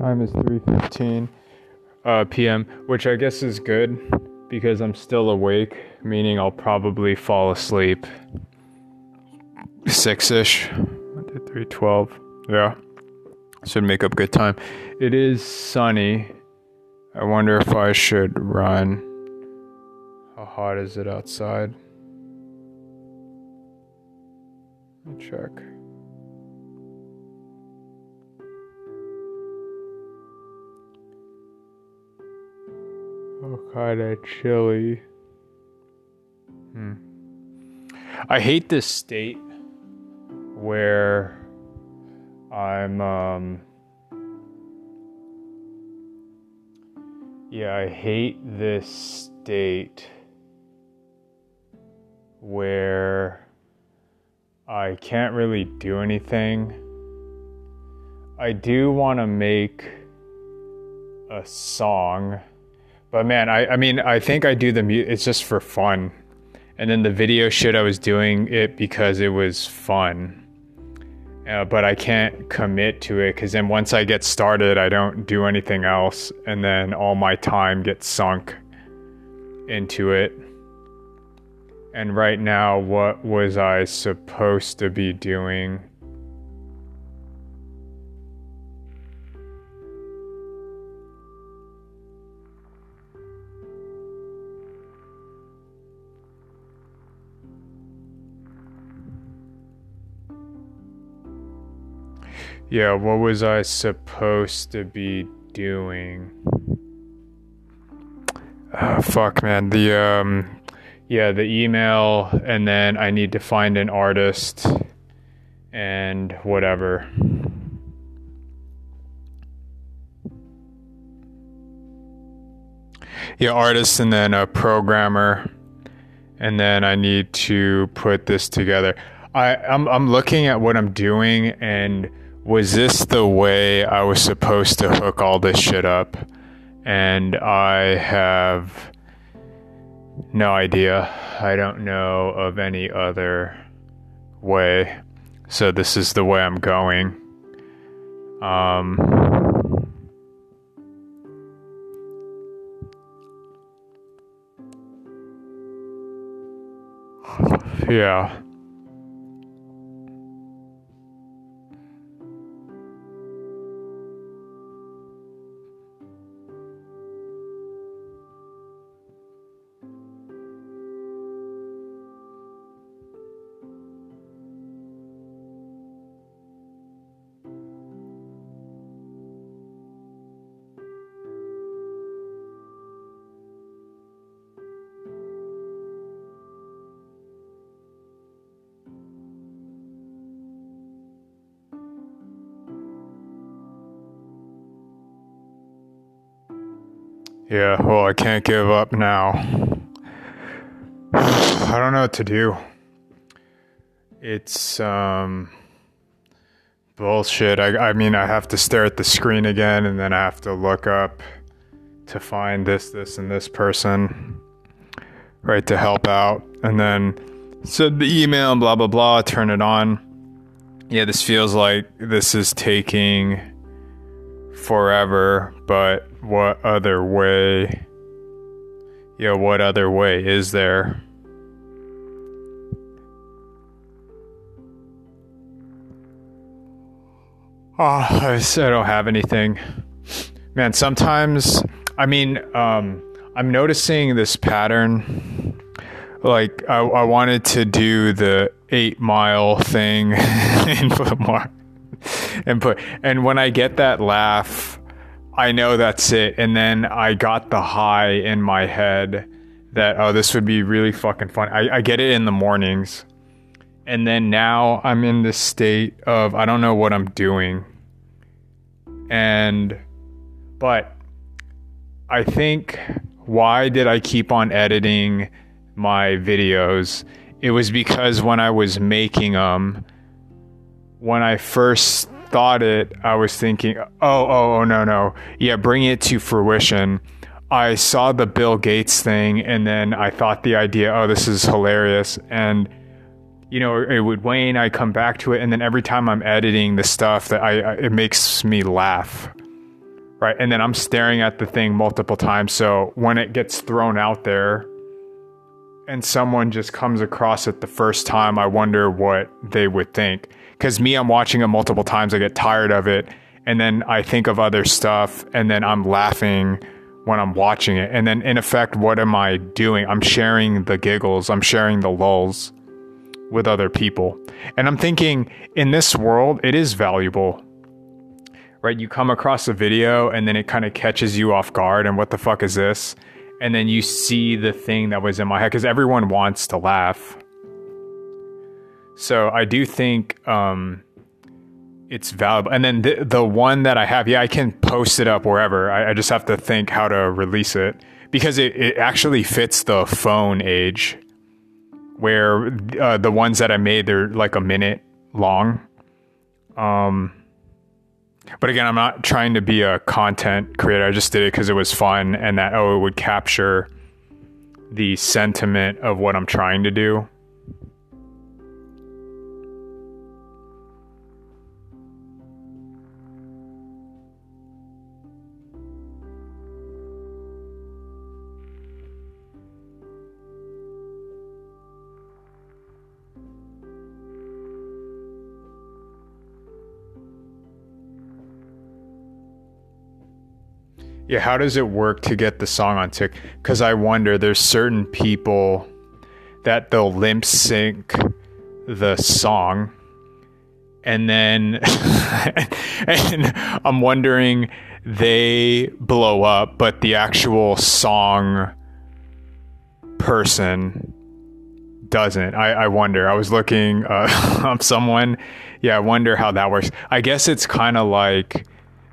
Time is 3:15 uh, p.m., which I guess is good because I'm still awake, meaning I'll probably fall asleep six-ish. Three, twelve. Yeah, should make up good time. It is sunny. I wonder if I should run. How hot is it outside? Let me check. Oh, kind of chilly. Hmm. I hate this state where I'm, um, yeah, I hate this state where I can't really do anything. I do want to make a song but man, I, I mean, I think I do the mu- it's just for fun. And then the video shit, I was doing it because it was fun. Uh, but I can't commit to it because then once I get started, I don't do anything else. And then all my time gets sunk into it. And right now, what was I supposed to be doing? Yeah, what was I supposed to be doing? Oh, fuck, man. The, um, yeah, the email, and then I need to find an artist and whatever. Yeah, artist and then a programmer. And then I need to put this together. I, I'm, I'm looking at what I'm doing and was this the way I was supposed to hook all this shit up? And I have no idea. I don't know of any other way. So this is the way I'm going. Um, yeah. Yeah, well, I can't give up now. I don't know what to do. It's um bullshit. I I mean, I have to stare at the screen again and then I have to look up to find this this and this person right to help out and then so the email and blah blah blah turn it on. Yeah, this feels like this is taking forever, but what other way? Yeah, what other way is there? Oh, I don't have anything. Man, sometimes, I mean, um, I'm noticing this pattern. Like, I, I wanted to do the eight mile thing in Footmark and put and when I get that laugh, I know that's it. And then I got the high in my head that oh this would be really fucking fun. I, I get it in the mornings. And then now I'm in this state of I don't know what I'm doing. And but I think why did I keep on editing my videos? It was because when I was making them, when I first thought it, I was thinking, oh, oh, oh, no, no. Yeah, bring it to fruition. I saw the Bill Gates thing and then I thought the idea, oh, this is hilarious. And, you know, it would wane, I come back to it. And then every time I'm editing the stuff that I, it makes me laugh. right? And then I'm staring at the thing multiple times. So when it gets thrown out there and someone just comes across it the first time, I wonder what they would think. Because me, I'm watching it multiple times, I get tired of it. And then I think of other stuff, and then I'm laughing when I'm watching it. And then, in effect, what am I doing? I'm sharing the giggles, I'm sharing the lulls with other people. And I'm thinking, in this world, it is valuable right? You come across a video and then it kind of catches you off guard and what the fuck is this? And then you see the thing that was in my head because everyone wants to laugh. So I do think um, it's valuable. And then the, the one that I have, yeah, I can post it up wherever. I, I just have to think how to release it because it, it actually fits the phone age where uh, the ones that I made, they're like a minute long. Um, but again, I'm not trying to be a content creator. I just did it because it was fun and that, oh, it would capture the sentiment of what I'm trying to do. Yeah, how does it work to get the song on tick? Because I wonder, there's certain people that they'll limp sync the song, and then and I'm wondering they blow up, but the actual song person doesn't. I, I wonder. I was looking uh, up someone. Yeah, I wonder how that works. I guess it's kind of like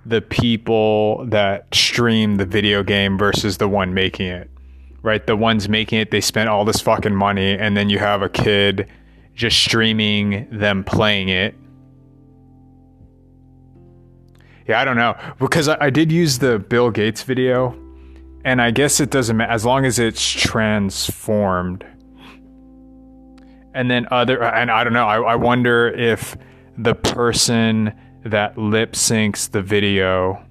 the people that stream the video game versus the one making it. Right? The ones making it, they spent all this fucking money, and then you have a kid just streaming them playing it. Yeah, I don't know. Because I, I did use the Bill Gates video, and I guess it doesn't matter as long as it's transformed. And then other, and I don't know, I, I wonder if the person that lip syncs the video?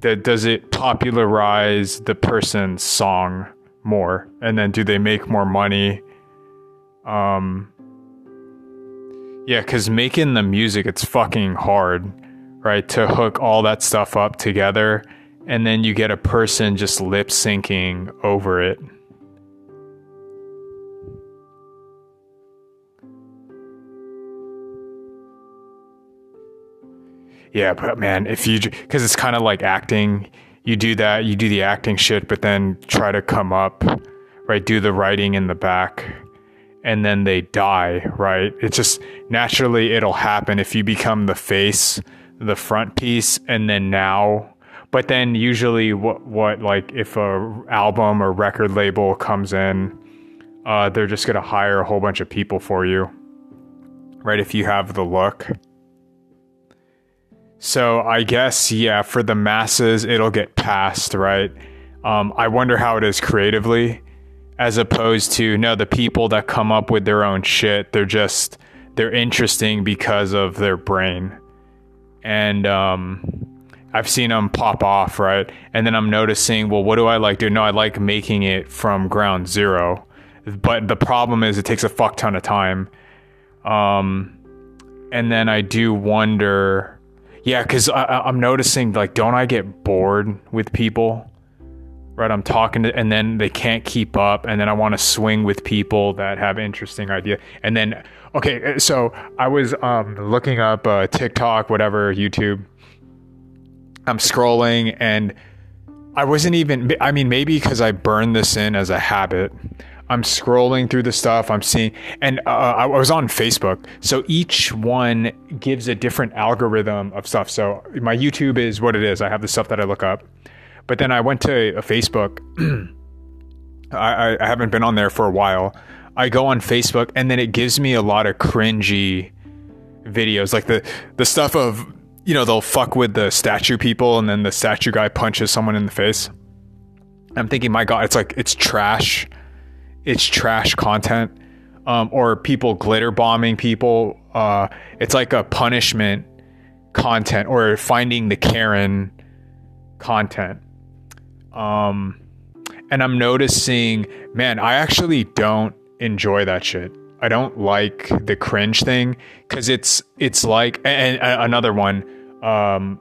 That does it popularize the person's song more? And then do they make more money? Um yeah cuz making the music it's fucking hard right to hook all that stuff up together and then you get a person just lip syncing over it Yeah, but man, if you because it's kind of like acting, you do that, you do the acting shit, but then try to come up, right? Do the writing in the back, and then they die, right? It's just naturally it'll happen if you become the face, the front piece, and then now. But then usually, what what like if a album or record label comes in, uh, they're just gonna hire a whole bunch of people for you, right? If you have the look. So I guess yeah, for the masses it'll get passed, right? Um, I wonder how it is creatively, as opposed to no, the people that come up with their own shit, they're just they're interesting because of their brain, and um, I've seen them pop off, right? And then I'm noticing, well, what do I like doing? No, I like making it from ground zero, but the problem is it takes a fuck ton of time. Um, and then I do wonder yeah, because I'm noticing, like, don't I get bored with people? Right, I'm talking to, and then they can't keep up, and then I want to swing with people that have interesting idea, and then okay, so I was um, looking up uh, TikTok, whatever, YouTube. I'm scrolling, and I wasn't even. I mean, maybe because I burned this in as a habit. I'm scrolling through the stuff I'm seeing, and uh, I was on Facebook. So each one gives a different algorithm of stuff. So my YouTube is what it is. I have the stuff that I look up, but then I went to a Facebook. I, I haven't been on there for a while. I go on Facebook, and then it gives me a lot of cringy videos, like the the stuff of you know they'll fuck with the statue people, and then the statue guy punches someone in the face. I'm thinking, my God, it's like it's trash it's trash content um, or people glitter bombing people. Uh, it's like a punishment content or finding the Karen content. Um, and I'm noticing, man, I actually don't enjoy that shit. I don't like the cringe thing because it's it's like and, and another one. Um,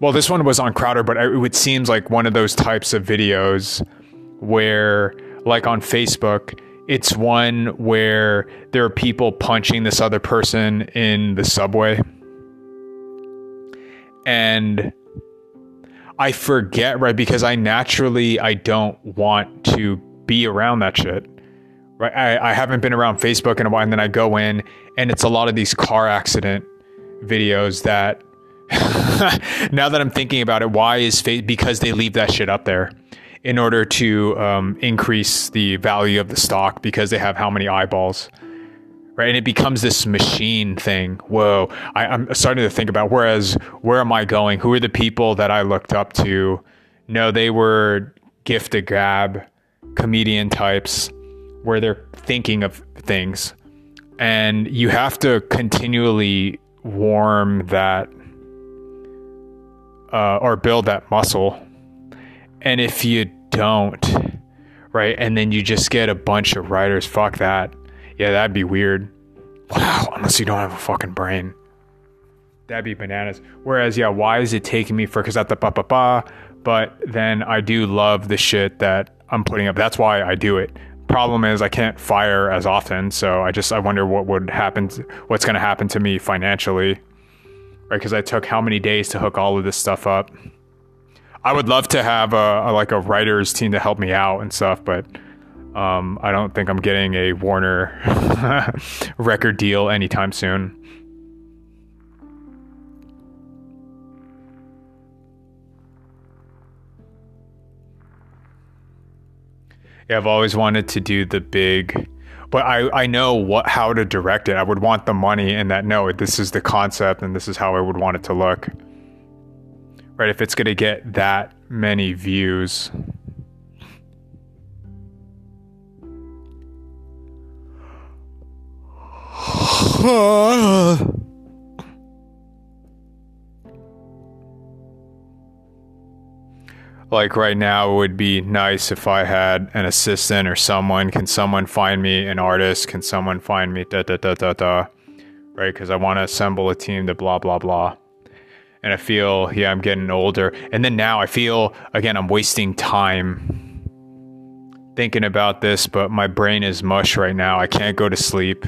well, this one was on Crowder, but it, it seems like one of those types of videos where, like on Facebook, it's one where there are people punching this other person in the subway. And I forget, right? Because I naturally I don't want to be around that shit. Right. I, I haven't been around Facebook in a while, and then I go in and it's a lot of these car accident videos that now that I'm thinking about it, why is Facebook because they leave that shit up there in order to um, increase the value of the stock because they have how many eyeballs right? And it becomes this machine thing. Whoa, I, am starting to think about. Whereas, where am I going? Who are the people that I looked up to? No, they were gift a gab comedian types, where they're thinking of things, and you have to continually warm that uh, or build that muscle. And if you don't, right, and then you just get a bunch of writers, fuck that yeah, that'd be weird. Wow, unless you don't have a fucking brain. That'd be bananas. Whereas, yeah, why is it taking me for because at the ba ba ba? But then I do love the shit that I'm putting up. That's why I do it. Problem is I can't fire as often, so I just I wonder what would happen. To, what's going to happen to me financially, right? Because I took how many days to hook all of this stuff up. I would love to have a, a like a writers team to help me out and stuff, but um, I don't think I'm getting a Warner record deal anytime soon. Yeah, I've always wanted to do the big, but I, I know what how to direct it. I would want the money and that no, this is the concept and this is how I would want it to look. Right, if it's gonna get that many views. like right now it would be nice if I had an assistant or someone. Can someone find me an artist? Can someone find me da da da da da? Right? Because I want to assemble a team to blah blah blah. And I feel, yeah, I'm getting older. And then now I feel, again, I'm wasting time thinking about this, but my brain is mush right now. I can't go to sleep.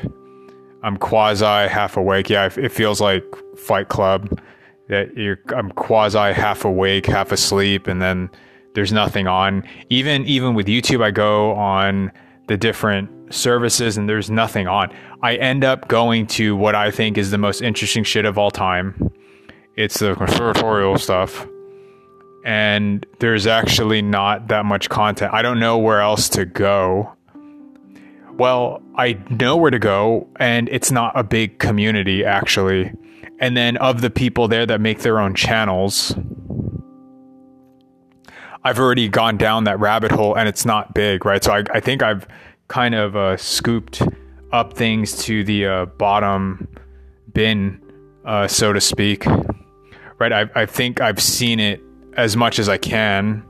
I'm quasi half awake. Yeah, it feels like Fight Club. That you're, I'm quasi half awake, half asleep, and then there's nothing on. Even even with YouTube, I go on the different services and there's nothing on. I end up going to what I think is the most interesting shit of all time. It's the conservatorial stuff. And there's actually not that much content. I don't know where else to go well, I know where to go, and it's not a big community actually. And then of the people there that make their own channels, I've already gone down that rabbit hole, and it's not big, right? So I, I think I've kind of uh, scooped up things to the uh, bottom bin, uh, so to speak, right? I, I think I've seen it as much as I can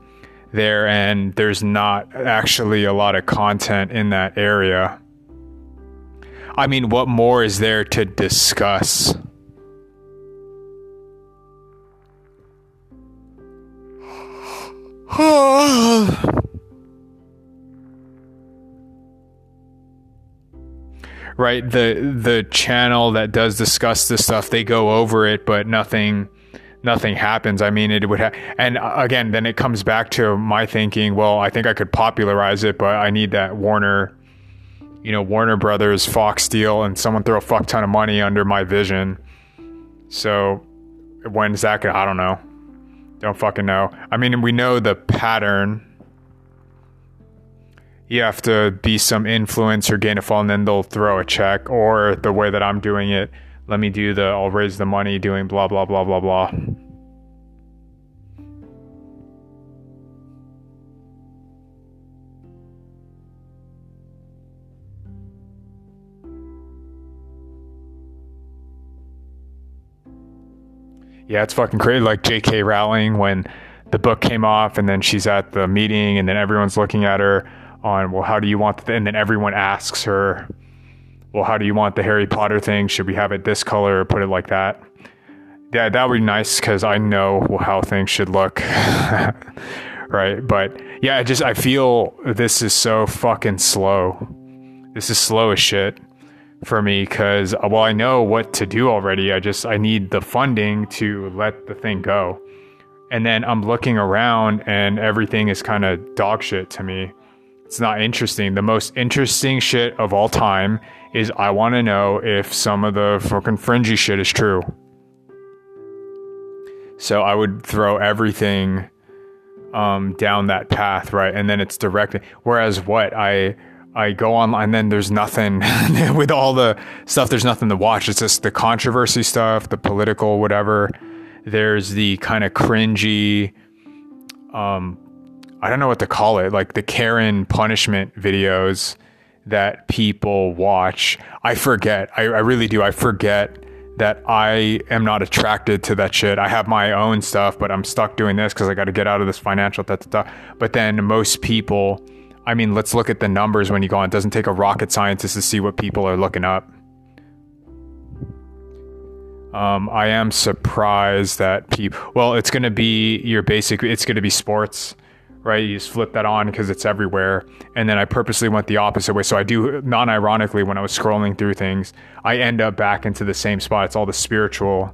there and there's not actually a lot of content in that area. I mean, what more is there to discuss? right the the channel that does discuss this stuff they go over it but nothing nothing happens. I mean, it would have, and uh, again, then it comes back to my thinking. Well, I think I could popularize it, but I need that Warner, you know, Warner Brothers, Fox deal, and someone throw a fuck ton of money under my vision. So when's that gonna? I don't know. Don't fucking know. I mean, we know the pattern. You have to be some influencer, gain a fall, and then they'll throw a check. Or the way that I'm doing it, let me do the I'll raise the money doing blah blah blah blah blah. Yeah, it's fucking crazy. Like J.K. Rowling when the book came off, and then she's at the meeting, and then everyone's looking at her on, well, how do you want the, and then everyone asks her, well, how do you want the Harry Potter thing? Should we have it this color or put it like that? Yeah, that would be nice because I know how things should look. right. But yeah, I just, I feel this is so fucking slow. This is slow as shit for me because, uh, well, I know what to do already. I just, I need the funding to let the thing go. And then I'm looking around and everything is kind of dog shit to me. It's not interesting. The most interesting shit of all time is I want to know if some of the fucking fringy shit is true. So I would throw everything um, down that path, right? And then it's directed. Whereas what I I go online, then there's nothing with all the stuff. There's nothing to watch. It's just the controversy stuff, the political whatever. There's the kind of cringy, um, I don't know what to call it, like the Karen punishment videos that people watch. I forget. I, I really do. I forget that I am not attracted to that shit. I have my own stuff, but I'm stuck doing this because I got to get out of this financial. Da, da, da. But then most people, I mean, let's look at the numbers when you go on. It doesn't take a rocket scientist to see what people are looking up. Um, I am surprised that people. Well, it's going to be your basic. It's going to be sports right? You just flip that on because it's everywhere. And then I purposely went the opposite way. So I do, non ironically, when I was scrolling through things, I end up back into the same spot. It's all the spiritual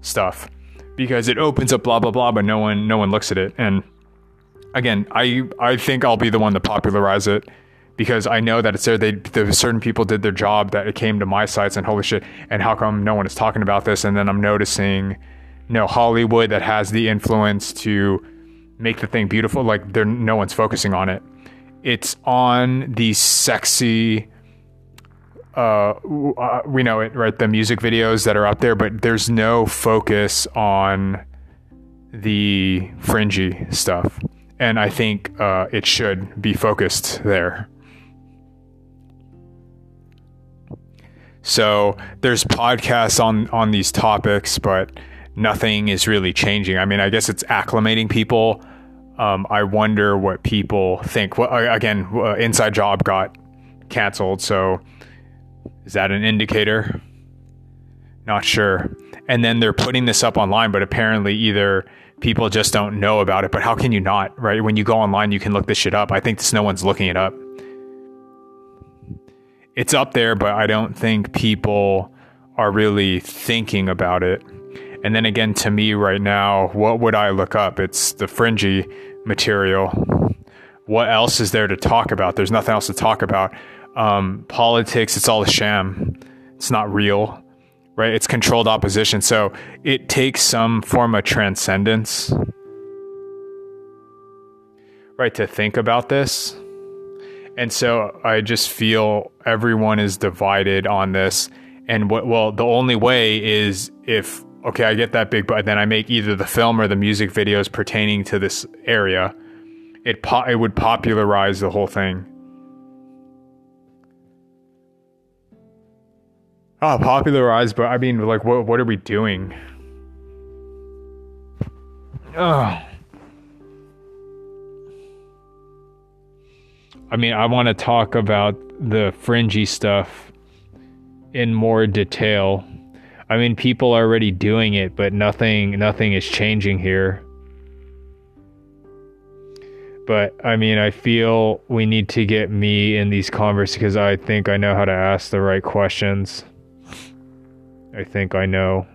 stuff because it opens up blah blah blah, but no one no one looks at it. And again, I I think I'll be the one to popularize it because I know that it's there. They the certain people did their job that it came to my sites and holy shit. And how come no one is talking about this? And then I'm noticing, you know, Hollywood that has the influence to make the thing beautiful. Like there, no one's focusing on it. It's on the sexy. Uh, uh, we know it, right? The music videos that are up there, but there's no focus on the fringy stuff, and I think uh, it should be focused there. So there's podcasts on on these topics, but nothing is really changing. I mean, I guess it's acclimating people um, I wonder what people think. Well, again, uh, Inside Job got canceled, so is that an indicator? Not sure. And then they're putting this up online, but apparently either people just don't know about it. But how can you not, right? When you go online, you can look this shit up. I think this, no one's looking it up. It's up there, but I don't think people are really thinking about it. And then again, to me right now, what would I look up? It's the fringy material. What else is there to talk about? There's nothing else to talk about. Um, politics, it's all a sham. It's not real, right? It's controlled opposition. So it takes some form of transcendence, right, to think about this. And so I just feel everyone is divided on this. And what, well, the only way is if okay, I get that big, but then I make either the film or the music videos pertaining to this area. It po- it would popularize the whole thing. Oh, popularize, but I mean, like, what what are we doing? Oh. I mean, I want to talk about the fringy stuff in more detail I mean, people are already doing it, but nothing nothing is changing here. But I mean, I feel we need to get me in these conversations because I think I know how to ask the right questions. I think I know.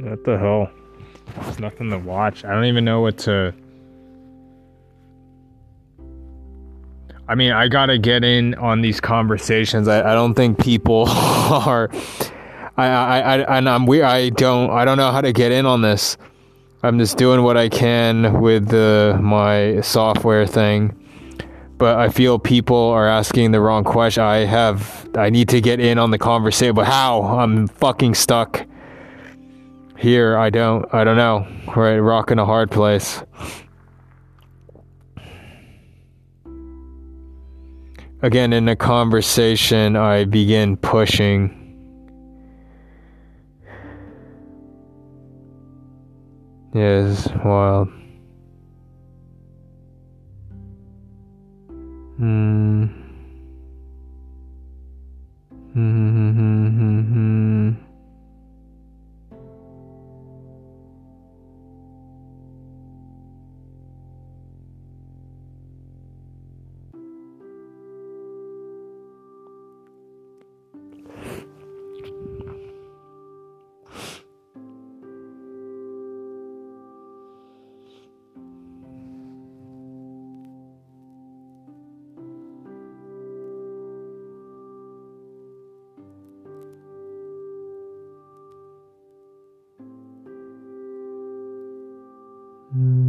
What the hell? There's nothing to watch. I don't even know what to. I mean, I gotta get in on these conversations. I, I don't think people are. I, I, I, and I'm weird. I don't, I don't know how to get in on this. I'm just doing what I can with the, my software thing. But I feel people are asking the wrong question. I have, I need to get in on the conversation, but how? I'm fucking stuck here. I don't, I don't know. Right, rocking a hard place. Again, in the conversation, I begin pushing. Yes, wild. Hmm. Hmm. Mm-hmm. This has been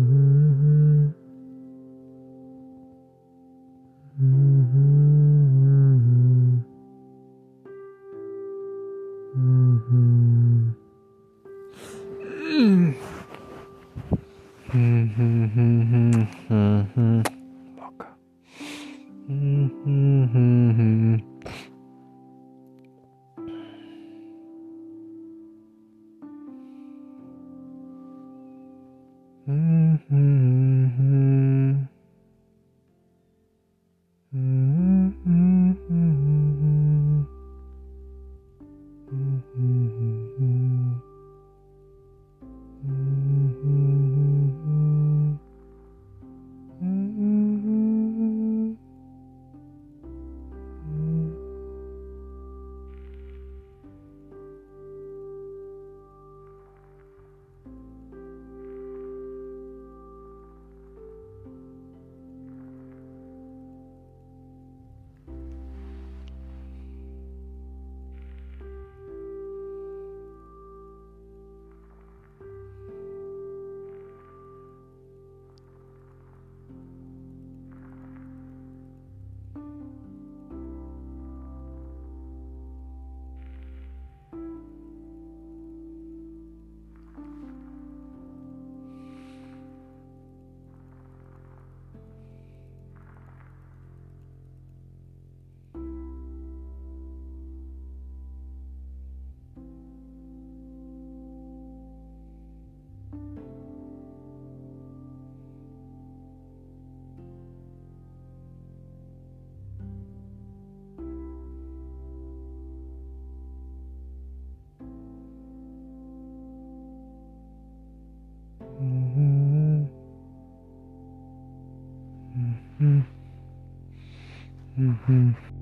a